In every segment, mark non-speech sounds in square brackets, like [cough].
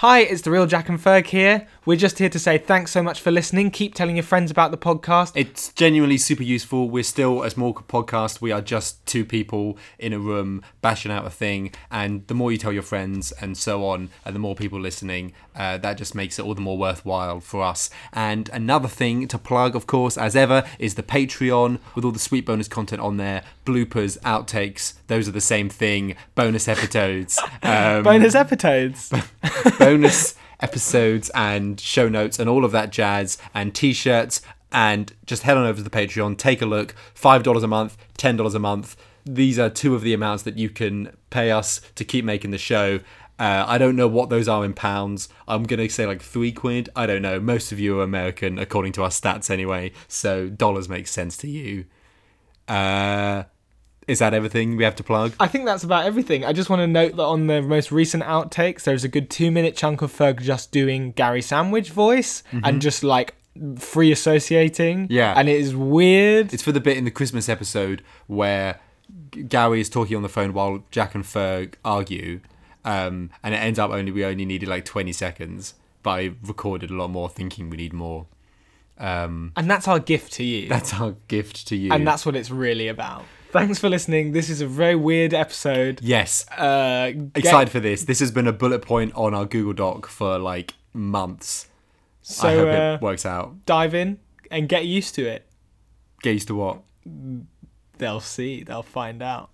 Hi, it's the real Jack and Ferg here. We're just here to say thanks so much for listening. Keep telling your friends about the podcast. It's genuinely super useful. We're still a small podcast. We are just two people in a room bashing out a thing. And the more you tell your friends and so on, and the more people listening, uh, that just makes it all the more worthwhile for us. And another thing to plug, of course, as ever, is the Patreon with all the sweet bonus content on there bloopers, outtakes. Those are the same thing. Bonus episodes. [laughs] Um, Bonus episodes. [laughs] bonus episodes and show notes and all of that jazz and t-shirts and just head on over to the patreon take a look $5 a month $10 a month these are two of the amounts that you can pay us to keep making the show uh, I don't know what those are in pounds. I'm gonna say like three quid. I don't know. Most of you are American, according to our stats anyway. So dollars make sense to you. Uh, is that everything we have to plug? I think that's about everything. I just want to note that on the most recent outtakes, there's a good two minute chunk of Ferg just doing Gary Sandwich voice and just like free associating. Yeah. And it is weird. It's for the bit in the Christmas episode where Gary is talking on the phone while Jack and Ferg argue, um, and it ends up only we only needed like twenty seconds, but I recorded a lot more, thinking we need more. Um, and that's our gift to you. that's our gift to you. and that's what it's really about. Thanks for listening. This is a very weird episode. yes, Uh, get- excited for this. This has been a bullet point on our Google Doc for like months. I So hope uh, it works out. dive in and get used to it. Get used to what? They'll see. They'll find out.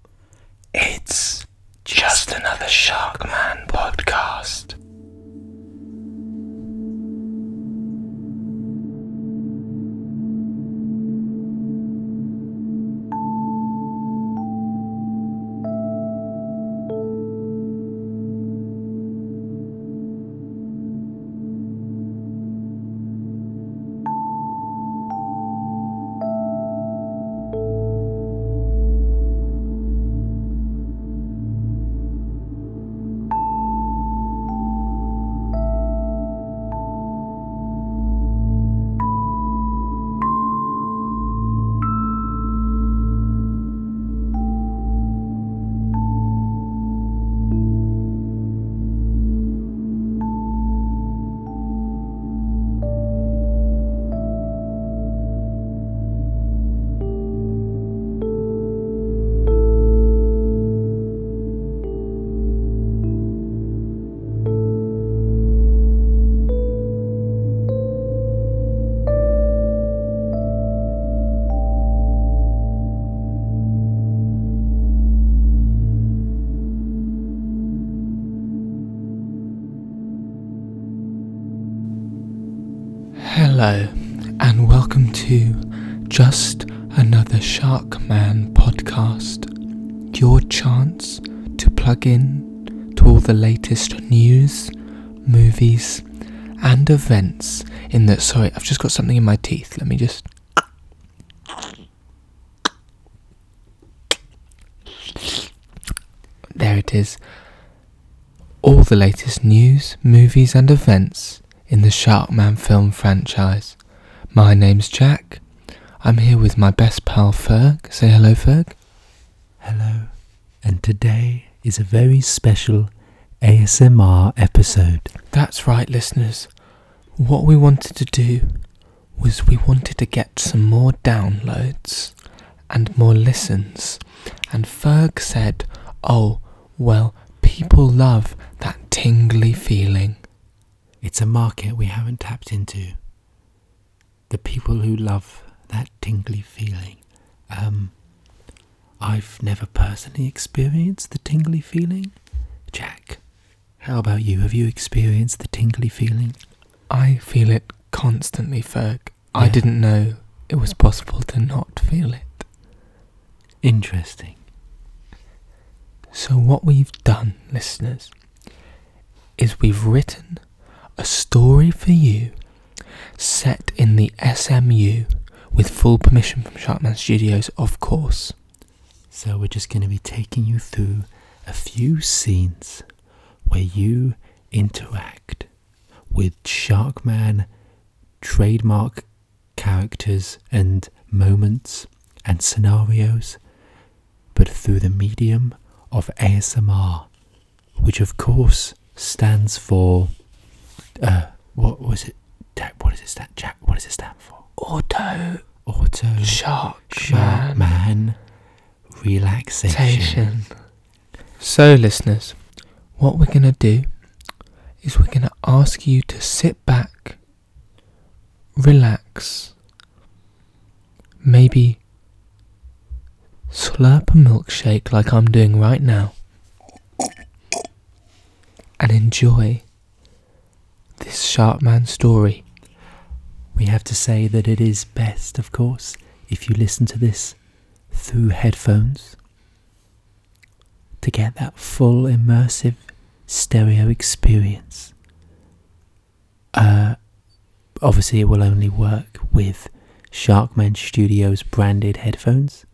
It's just another Sharkman podcast. Just Another Sharkman podcast. Your chance to plug in to all the latest news, movies, and events in the. Sorry, I've just got something in my teeth. Let me just. There it is. All the latest news, movies, and events in the Sharkman film franchise. My name's Jack. I'm here with my best pal Ferg. Say hello, Ferg. Hello, and today is a very special ASMR episode. That's right, listeners. What we wanted to do was we wanted to get some more downloads and more listens. And Ferg said, Oh, well, people love that tingly feeling. It's a market we haven't tapped into. The people who love that tingly feeling. Um, I've never personally experienced the tingly feeling. Jack, how about you? Have you experienced the tingly feeling? I feel it constantly, Ferg. I didn't know it was possible to not feel it. Interesting. So, what we've done, listeners, is we've written a story for you set in the SMU with full permission from Sharkman Studios, of course. So we're just going to be taking you through a few scenes where you interact with Sharkman trademark characters and moments and scenarios, but through the medium of ASMR, which of course stands for Uh, what was it? What does it stand? Jack, what does it stand for? Auto Auto Shark Shark Man Relaxation. Station. So, listeners, what we're going to do is we're going to ask you to sit back, relax, maybe slurp a milkshake like I'm doing right now, and enjoy this Sharkman story. We have to say that it is best, of course, if you listen to this through headphones to get that full immersive stereo experience. Uh, obviously, it will only work with Sharkman Studios branded headphones.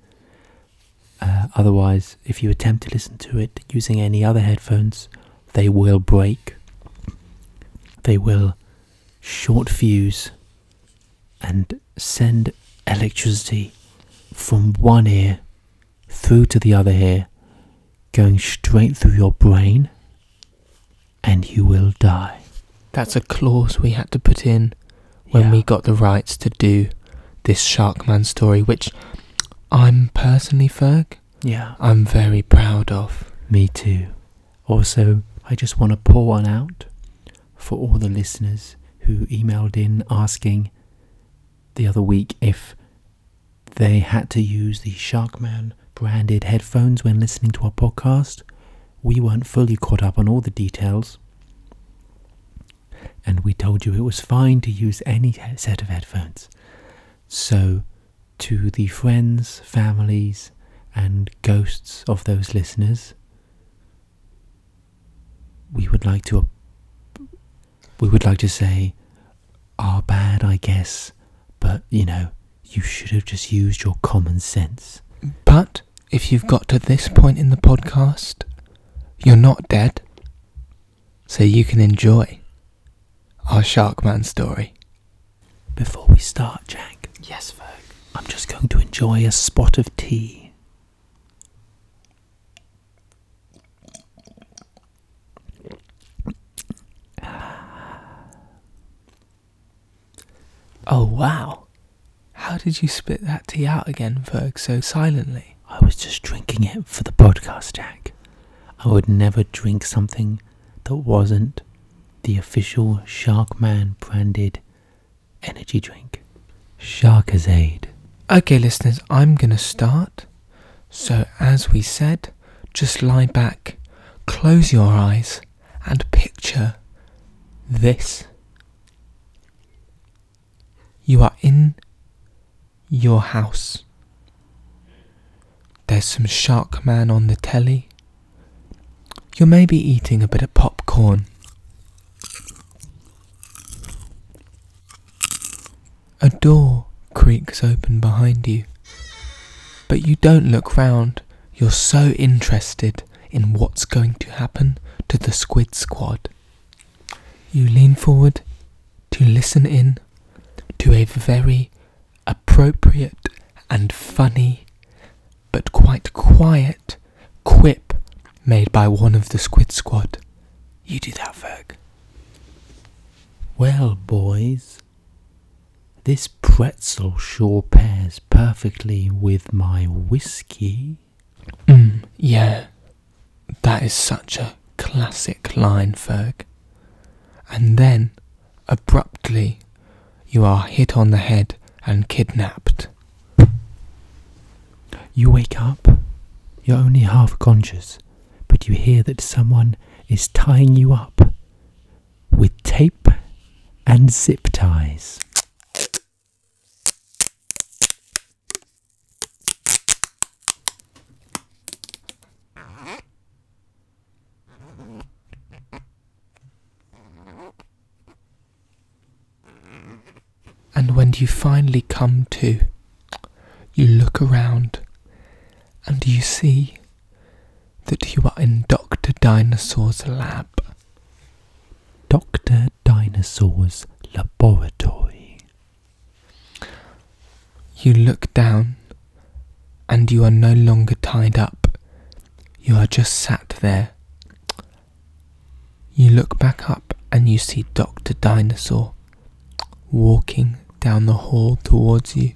Uh, otherwise, if you attempt to listen to it using any other headphones, they will break. They will short fuse and send electricity from one ear through to the other ear, going straight through your brain, and you will die. That's a clause we had to put in when Yeah. we got the rights to do this Sharkman story, which I'm personally, Ferg, Yeah. I'm very proud of. Me too. Also, I just want to pour one out for all the listeners who emailed in asking the other week if they had to use the Sharkman branded headphones when listening to our podcast. We weren't fully caught up on all the details. And we told you it was fine to use any set of headphones. So, to the friends, families, and ghosts of those listeners, we would like to we would like to say are bad, I guess, but you know, you should have just used your common sense. But if you've got to this point in the podcast, you're not dead. So you can enjoy our Sharkman story. Before we start, Jack, Yes, Ferg. I'm just going to enjoy a spot of tea. Oh, wow. How did you spit that tea out again, Ferg, so silently? I was just drinking it for the podcast, Jack. I would never drink something that wasn't the official Sharkman branded energy drink. Sharkazade. Okay, listeners, I'm going to start. So, as we said, just lie back, close your eyes, and picture this. You are in your house. There's some Shark Man on the telly. You're maybe eating a bit of popcorn. A door creaks open behind you. But you don't look round. You're so interested in what's going to happen to the Squid Squad. You lean forward to listen in to a very appropriate and funny, but quite quiet quip made by one of the Squid Squad. You do that, Ferg. Well, boys, this pretzel sure pairs perfectly with my whiskey. Mm, yeah, that is such a classic line, Ferg. And then, abruptly, you are hit on the head and kidnapped. You wake up, you're only half conscious, but you hear that someone is tying you up with tape and zip ties. And you finally come to, you look around and you see that you are in Dr. Dinosaur's lab. Dr. Dinosaur's laboratory. You look down and you are no longer tied up. You are just sat there. You look back up and you see Dr. Dinosaur walking down the hall towards you.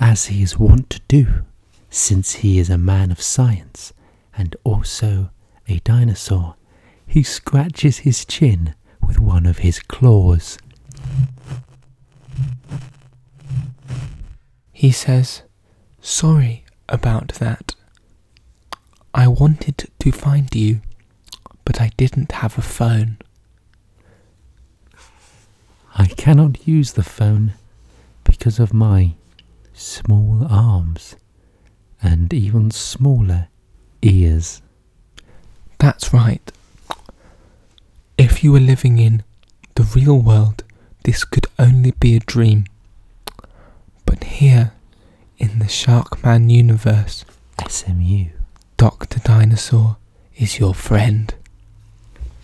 as he is wont to do, since he is a man of science and also a dinosaur. He scratches his chin with one of his claws. He says, Sorry about that. I wanted to find you, but I didn't have a phone. I cannot use the phone because of my small arms and even smaller ears. That's right. If you were living in the real world, this could only be a dream. But here, in the Sharkman universe, SMU. Dr. Dinosaur is your friend.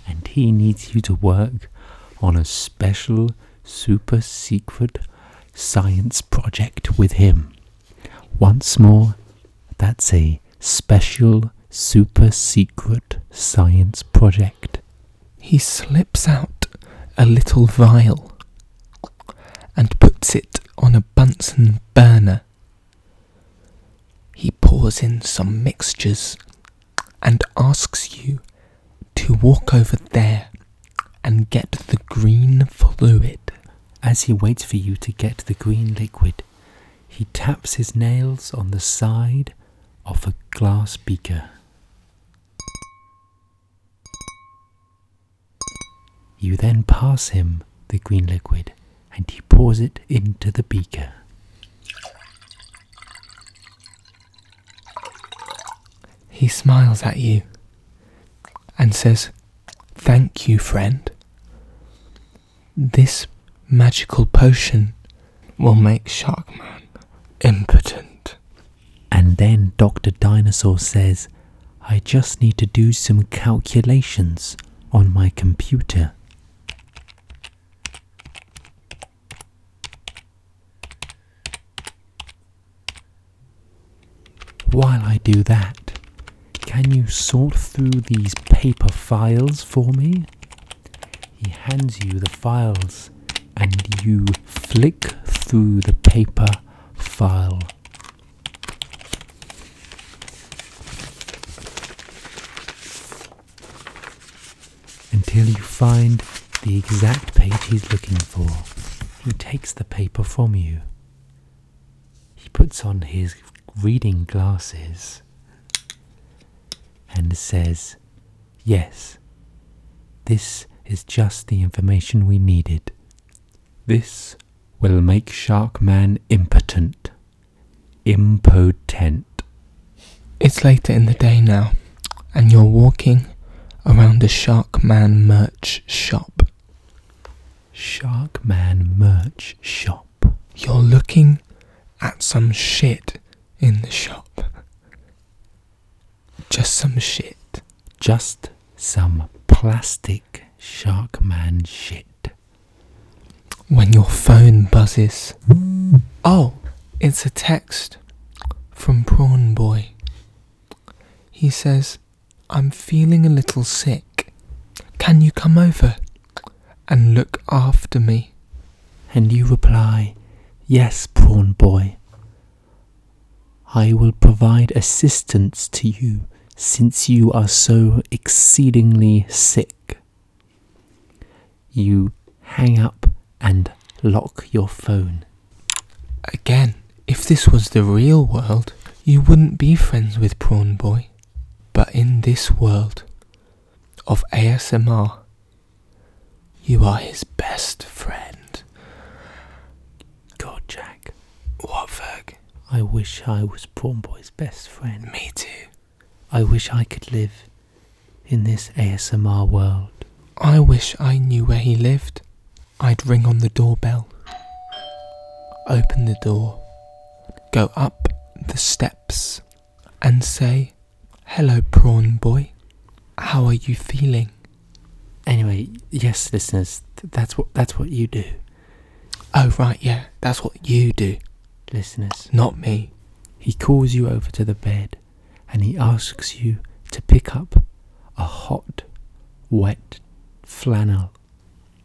And he needs you to work on a special, super secret science project with him. Once more, that's a special, super secret science project. He slips out a little vial and puts it on a Bunsen burner. He pours in some mixtures and asks you to walk over there and get the green fluid. As he waits for you to get the green liquid, he taps his nails on the side of a glass beaker. You then pass him the green liquid and he pours it into the beaker. He smiles at you and says, Thank you, friend. This magical potion will make Sharkman impotent. And then Dr. Dinosaur says, I just need to do some calculations on my computer. While I do that, can you sort through these paper files for me? He hands you the files and you flick through the paper file. Until you find the exact page he's looking for. He takes the paper from you. He puts on his reading glasses and says, Yes, this is just the information we needed. This will make Sharkman impotent. Impotent. It's later in the day now, and you're walking around a Sharkman merch shop. Sharkman merch shop. You're looking at some shit in the shop. Just some shit. Just some plastic Sharkman shit. When your phone buzzes. Oh, it's a text from Prawn Boy. He says, I'm feeling a little sick. Can you come over and look after me? And you reply, Yes, prawn boy. I will provide assistance to you since you are so exceedingly sick. You hang up and lock your phone. Again, if this was the real world, you wouldn't be friends with Prawn Boy. But in this world of ASMR, you are his best friend. God, Jack, What, Ferg? I wish I was prawn boy's best friend. Me too. I wish I could live in this ASMR world. I wish I knew where he lived. I'd ring on the doorbell, open the door, go up the steps, and say, Hello, Prawn Boy. How are you feeling? Anyway, yes, listeners, th- that's what that's what you do, Oh, right, yeah, that's what you do, listeners. not me. He calls you over to the bed and he asks you to pick up a hot, wet flannel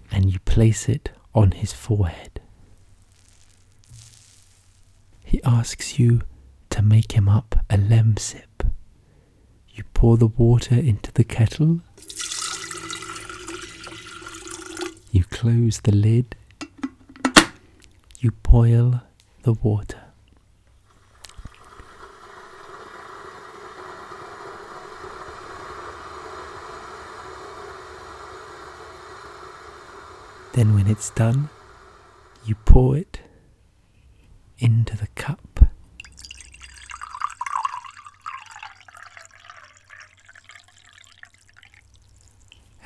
and you place it on his forehead. He asks you to make him up a lemsip. You pour the water into the kettle. You close the lid. You boil the water. Then, when it's done, you pour it into the cup.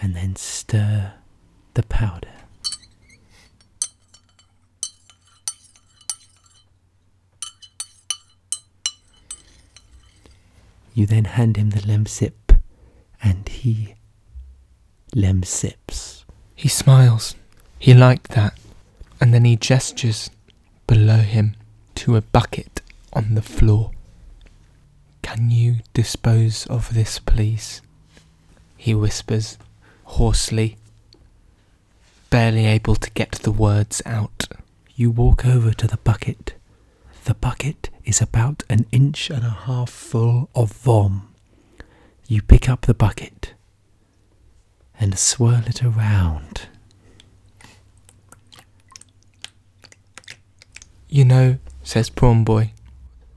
And then stir the powder. You then hand him the lemsip, and he lemsips. He smiles. He liked that. And then he gestures below him to a bucket on the floor. Can you dispose of this, please? He whispers hoarsely, barely able to get the words out. You walk over to the bucket. The bucket is about an inch and a half full of vom. You pick up the bucket and swirl it around. You know, says Prawn Boy,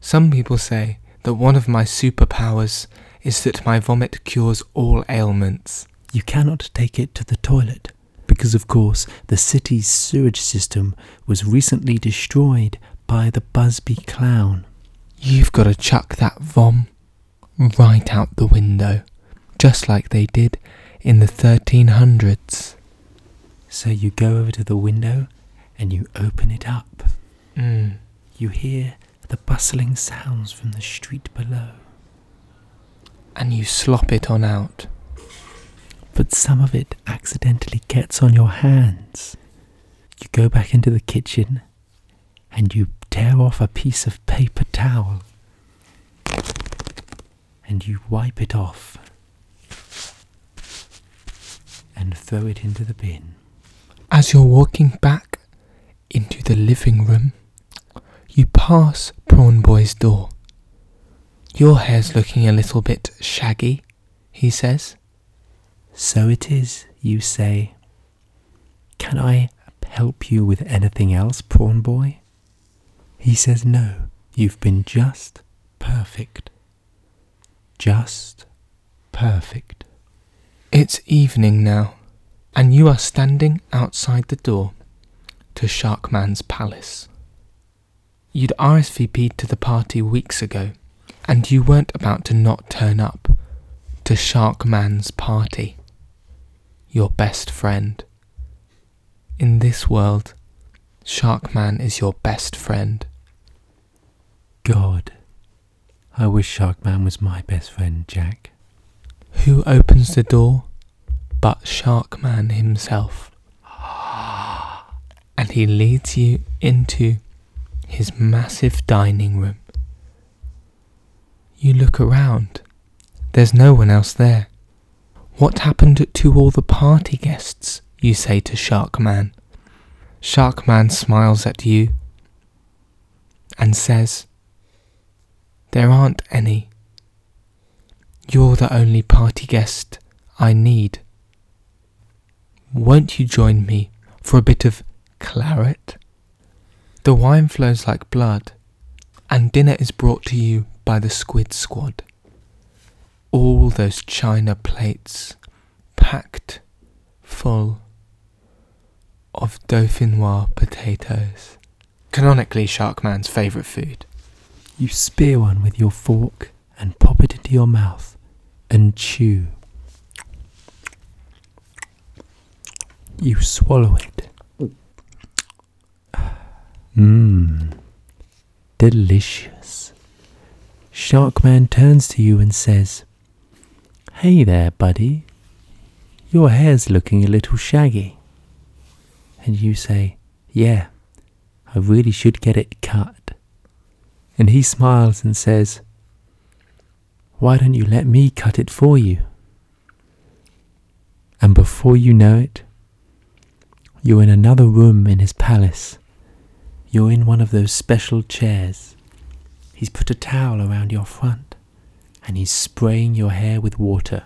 some people say that one of my superpowers is that my vomit cures all ailments. You cannot take it to the toilet because, of course, the city's sewage system was recently destroyed by the Busby clown. You've got to chuck that vom right out the window, just like they did in the 1300s. So you go over to the window and you open it up. Mm. You hear the bustling sounds from the street below. And you slop it on out. But some of it accidentally gets on your hands. You go back into the kitchen and you tear off a piece of paper towel and you wipe it off and throw it into the bin. As you're walking back into the living room, you pass Prawn Boy's door. Your hair's looking a little bit shaggy, he says. So it is, you say. Can I help you with anything else, Prawn Boy? He says, No, you've been just perfect. Just perfect. It's evening now, and you are standing outside the door to Sharkman's palace. You'd RSVP'd to the party weeks ago, and you weren't about to not turn up to Sharkman's party. Your best friend. In this world, Sharkman is your best friend. God, I wish Sharkman was my best friend, Jack. Who opens the door but Sharkman himself? Ah. And he leads you into his massive dining room. You look around. There's no one else there. What happened to all the party guests? You say to Sharkman. Sharkman smiles at you and says, There aren't any. You're the only party guest I need. Won't you join me for a bit of claret? The wine flows like blood, and dinner is brought to you by the Squid Squad. All those china plates packed full of dauphinois potatoes. Canonically, Sharkman's favourite food. You spear one with your fork and pop it into your mouth and chew. You swallow it. Mmm. Delicious. Sharkman turns to you and says, Hey there, buddy. Your hair's looking a little shaggy. And you say, Yeah, I really should get it cut. And he smiles and says, Why don't you let me cut it for you? And before you know it, you're in another room in his palace. You're in one of those special chairs. He's put a towel around your front and he's spraying your hair with water.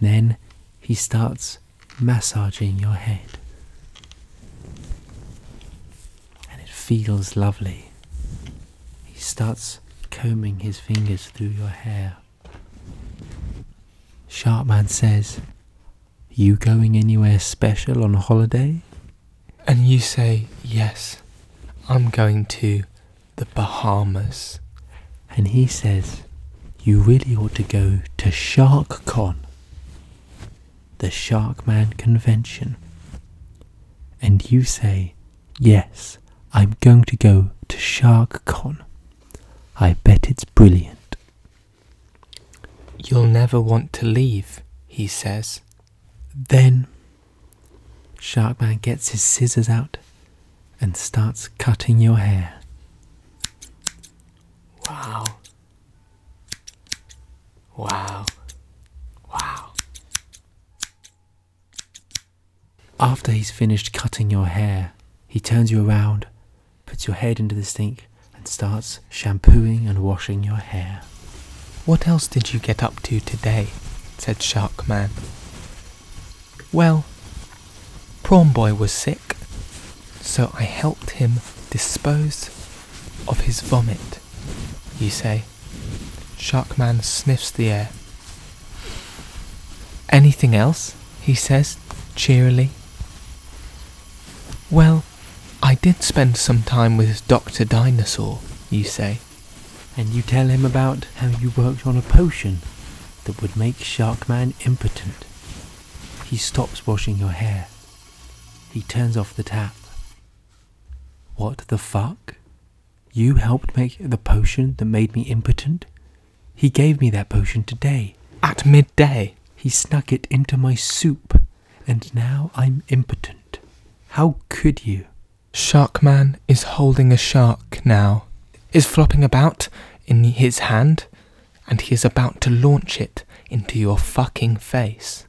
Then he starts massaging your head. And it feels lovely. He starts combing his fingers through your hair. Sharkman says, You going anywhere special on holiday? And you say, Yes, I'm going to the Bahamas. And he says, You really ought to go to SharkCon, the Sharkman convention. And you say, Yes, I'm going to go to SharkCon. I bet it's brilliant. You'll never want to leave, he says. Then Sharkman gets his scissors out and starts cutting your hair. Wow. Wow. Wow. After he's finished cutting your hair, he turns you around, puts your head into the sink, and starts shampooing and washing your hair. What else did you get up to today? said Sharkman. Well, Prawn Boy was sick, so I helped him dispose of his vomit, you say. Sharkman sniffs the air. Anything else? he says, cheerily. Well, I did spend some time with Dr. Dinosaur, you say. And you tell him about how you worked on a potion that would make Sharkman impotent. He stops washing your hair. He turns off the tap. What the fuck? You helped make the potion that made me impotent? He gave me that potion today. At midday, He snuck it into my soup, and now I'm impotent. How could you? Sharkman is holding a shark now, is flopping about in his hand, and he is about to launch it into your fucking face.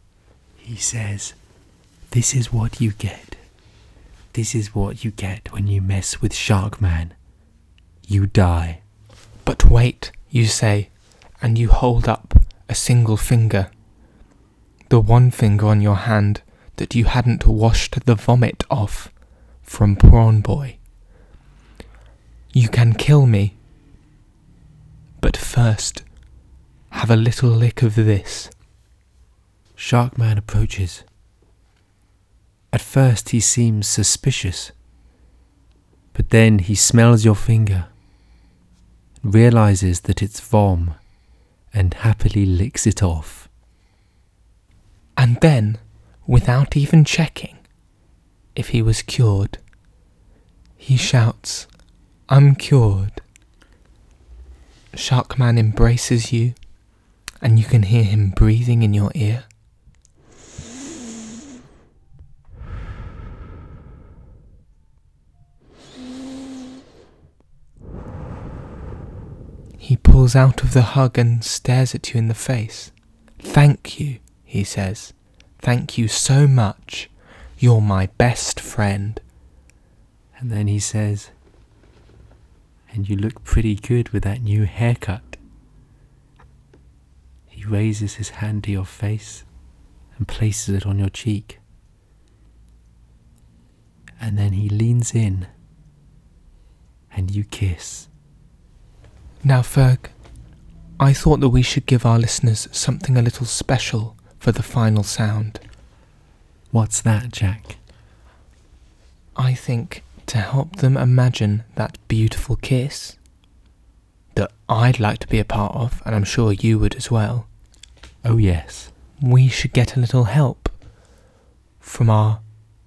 He says, This is what you get. This is what you get when you mess with Sharkman. You die. But wait, you say, and you hold up a single finger. The one finger on your hand that you hadn't washed the vomit off from Prawn Boy. You can kill me. But first, have a little lick of this. Sharkman approaches. At first he seems suspicious, but then he smells your finger, realizes that it's vom, and happily licks it off. And then, without even checking if he was cured, he shouts, I'm cured. Sharkman embraces you, and you can hear him breathing in your ear. He pulls out of the hug and stares at you in the face. Thank you, he says. Thank you so much. You're my best friend. And then he says, And you look pretty good with that new haircut. He raises his hand to your face and places it on your cheek. And then he leans in and you kiss. Now, Ferg, I thought that we should give our listeners something a little special for the final sound. What's that, Jack? I think to help them imagine that beautiful kiss that I'd like to be a part of, and I'm sure you would as well, Oh, yes. we should get a little help from our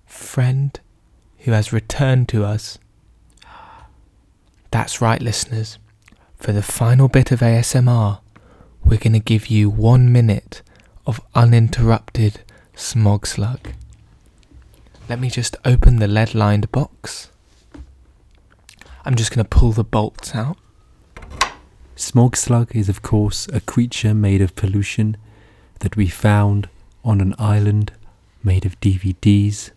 friend who has returned to us. That's right, listeners. For the final bit of ASMR, we're going to give you one minute of uninterrupted smog slug. Let me just open the lead lined box. I'm just going to pull the bolts out. Smog slug is, of course, a creature made of pollution that we found on an island made of DVDs,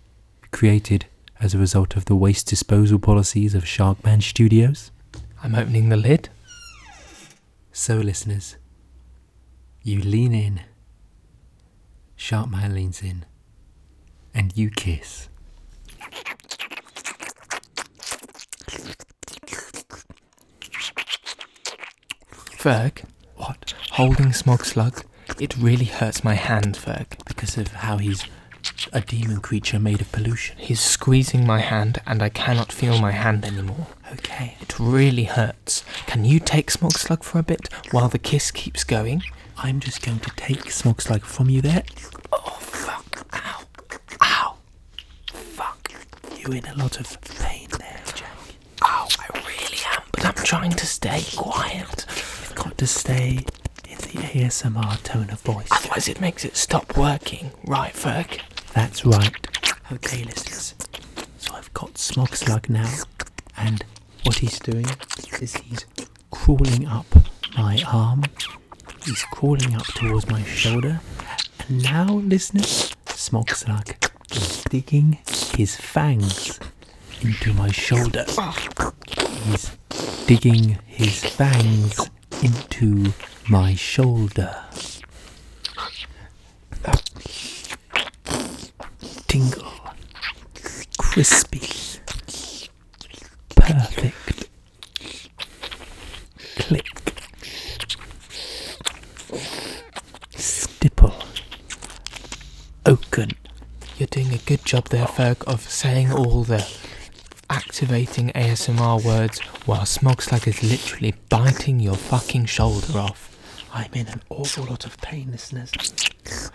created as a result of the waste disposal policies of Sharkman Studios. I'm opening the lid. So, listeners, you lean in, Sharkman leans in, and you kiss. Ferg, What? holding Smog Slug, it really hurts my hand, Ferg. Because of how he's a demon creature made of pollution. He's squeezing my hand and I cannot feel my hand anymore. Okay. It really hurts. Can you take Smog Slug for a bit while the kiss keeps going? I'm just going to take Smog Slug from you there. Oh, fuck. Ow. Ow. Fuck. You're in a lot of pain there, Jack. Ow, I really am, but I'm trying to stay quiet. You've got to stay in the ASMR tone of voice. Otherwise, it makes it stop working. Right, Ferg? That's right. Okay, listeners. So I've got Smog Slug now, and what he's doing is he's crawling up my arm. He's crawling up towards my shoulder, and now, listeners, Smog is digging his fangs into my shoulder. He's digging his fangs into my shoulder. tingle, crispy, oaken. You're doing a good job there, Ferg, of saying all the activating ASMR words while Smog Slug is literally biting your fucking shoulder off. I'm in an awful lot of pain, listeners,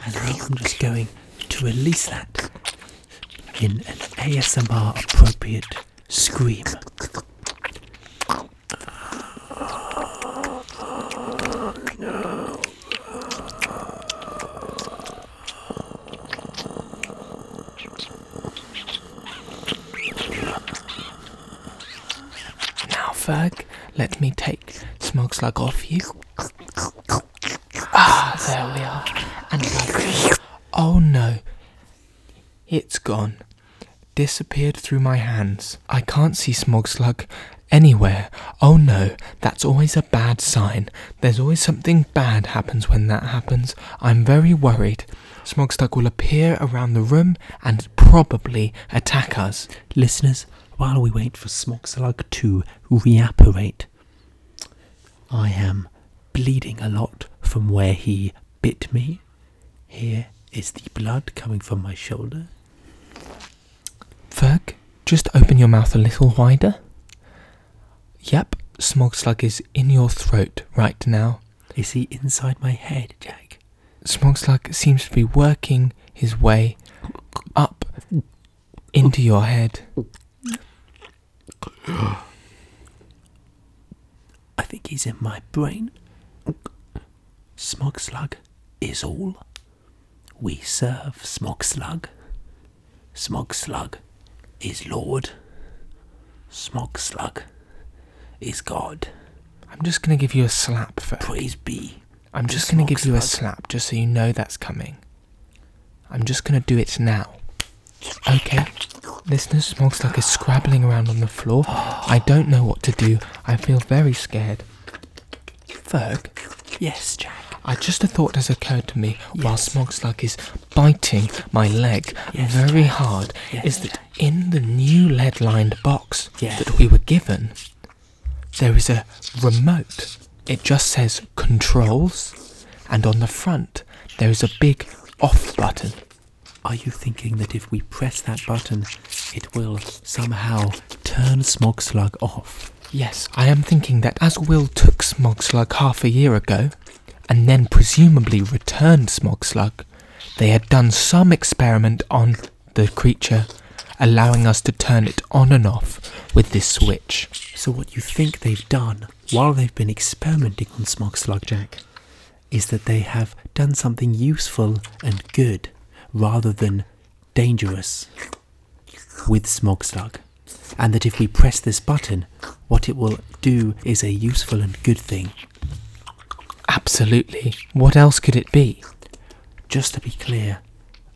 and I'm just going to release that in an ASMR appropriate scream. Now, Ferg, let me take Off you. Ah, there we are. And oh no, it's gone. Disappeared through my hands. I can't see Smog Slug anywhere. Oh no, that's always a bad sign. There's always something bad happens when that happens. I'm very worried. Smog Slug will appear around the room and probably attack us. Listeners, while we wait for Smog Slug to reapparate, I am bleeding a lot from where he bit me. Here is the blood coming from my shoulder. Ferg, just open your mouth a little wider. Yep, Smog Slug is in your throat right now. Is he inside my head, Jack? Smog Slug seems to be working his way up into your head. I think he's in my brain. Smog Slug is all. We serve Smog Slug. Smog Slug is Lord. Smog Slug is God. I'm just going to give you a slap, Ferg. Praise be. I'm just going to give you a slap just so you know that's coming. I'm just going to do it now. Okay. Listeners, Smog Slug is scrabbling around on the floor. I don't know what to do. I feel very scared. Ferg, Yes, Jack. I just a thought has occurred to me while Yes. Smog Slug is biting my leg Yes, very Jack. hard Yes, is that in the new lead lined box that we were given, there is a remote. It just says controls, and on the front there is a big off button. Are you thinking that if we press that button, it will somehow turn Smog Slug off? Yes, I am thinking that as Will took Smog Slug half a year ago, and then presumably returned Smog Slug, they had done some experiment on the creature, allowing us to turn it on and off with this switch. So, what you think they've done while they've been experimenting on Smog Slug Jack is that they have done something useful and good rather than dangerous with Smog Slug. and that if we press this button, what it will do is a useful and good thing. Absolutely. What else could it be? Just to be clear,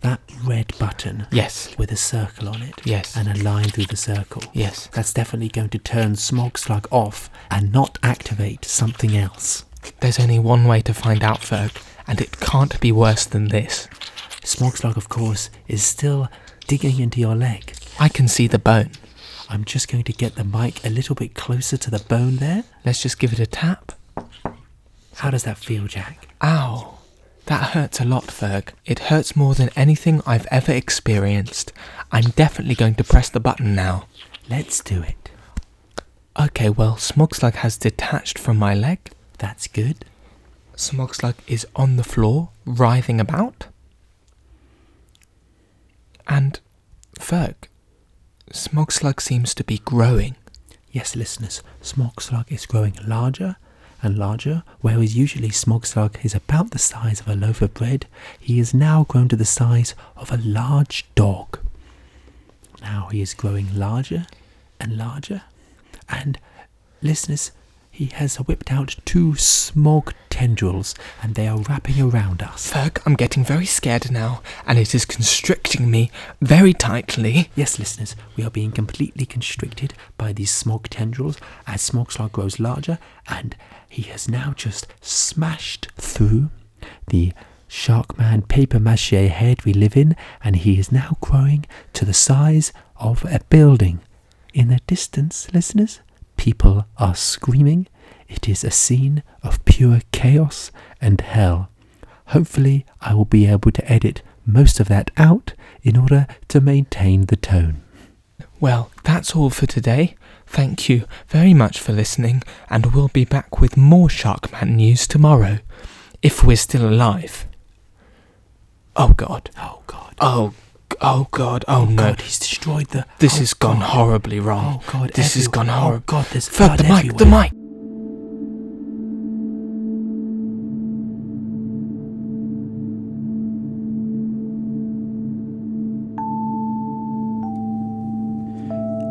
that red button Yes. with a circle on it Yes. and a line through the circle. Yes. That's definitely going to turn Smog Slug off and not activate something else. There's only one way to find out, Ferg, and it can't be worse than this. Smog Slug, of course, is still digging into your leg. I can see the bone. I'm just going to get the mic a little bit closer to the bone there. Let's just give it a tap. How does that feel, Jack? Ow. That hurts a lot, Ferg. It hurts more than anything I've ever experienced. I'm definitely going to press the button now. Let's do it. Okay, well, Smogslug has detached from my leg. That's good. Smogslug is on the floor, writhing about. And, Ferg, Smogslug seems to be growing. Yes, listeners, Smog Slug is growing larger and larger, whereas usually Smog Slug is about the size of a loaf of bread. He is now grown to the size of a large dog. Now he is growing larger and larger, and listeners, he has whipped out two smog tendrils, and they are wrapping around us. Ferg, I'm getting very scared now, and it is constricting me very tightly. Yes, listeners, we are being completely constricted by these smog tendrils as Smog Slug grows larger, and he has now just smashed through the Sharkman paper mache head we live in, and he is now growing to the size of a building. In the distance, listeners, people are screaming. It is a scene of pure chaos and hell. Hopefully, I will be able to edit most of that out in order to maintain the tone. Well, that's all for today. Thank you very much for listening, and we'll be back with more Sharkman news tomorrow. If we're still alive. Oh god. Oh God! Oh, oh god. Oh, no. God, he's destroyed the. This oh, has gone God. horribly oh wrong. Oh God! This has everywhere. gone Oh. God! There's blood the mic, the mic.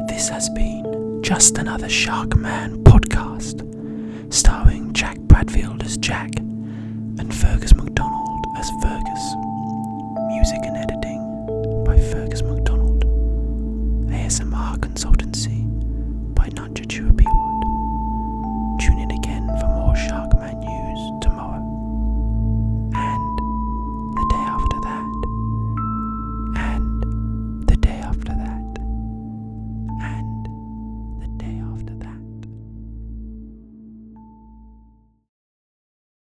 This has been just another Shark Man podcast, starring Jack Bradfield as Jack and Fergus MacDonald as Fergus. Music and editing Fergus MacDonald. ASMR Consultancy by Nadja Chua Tune in again for more Shark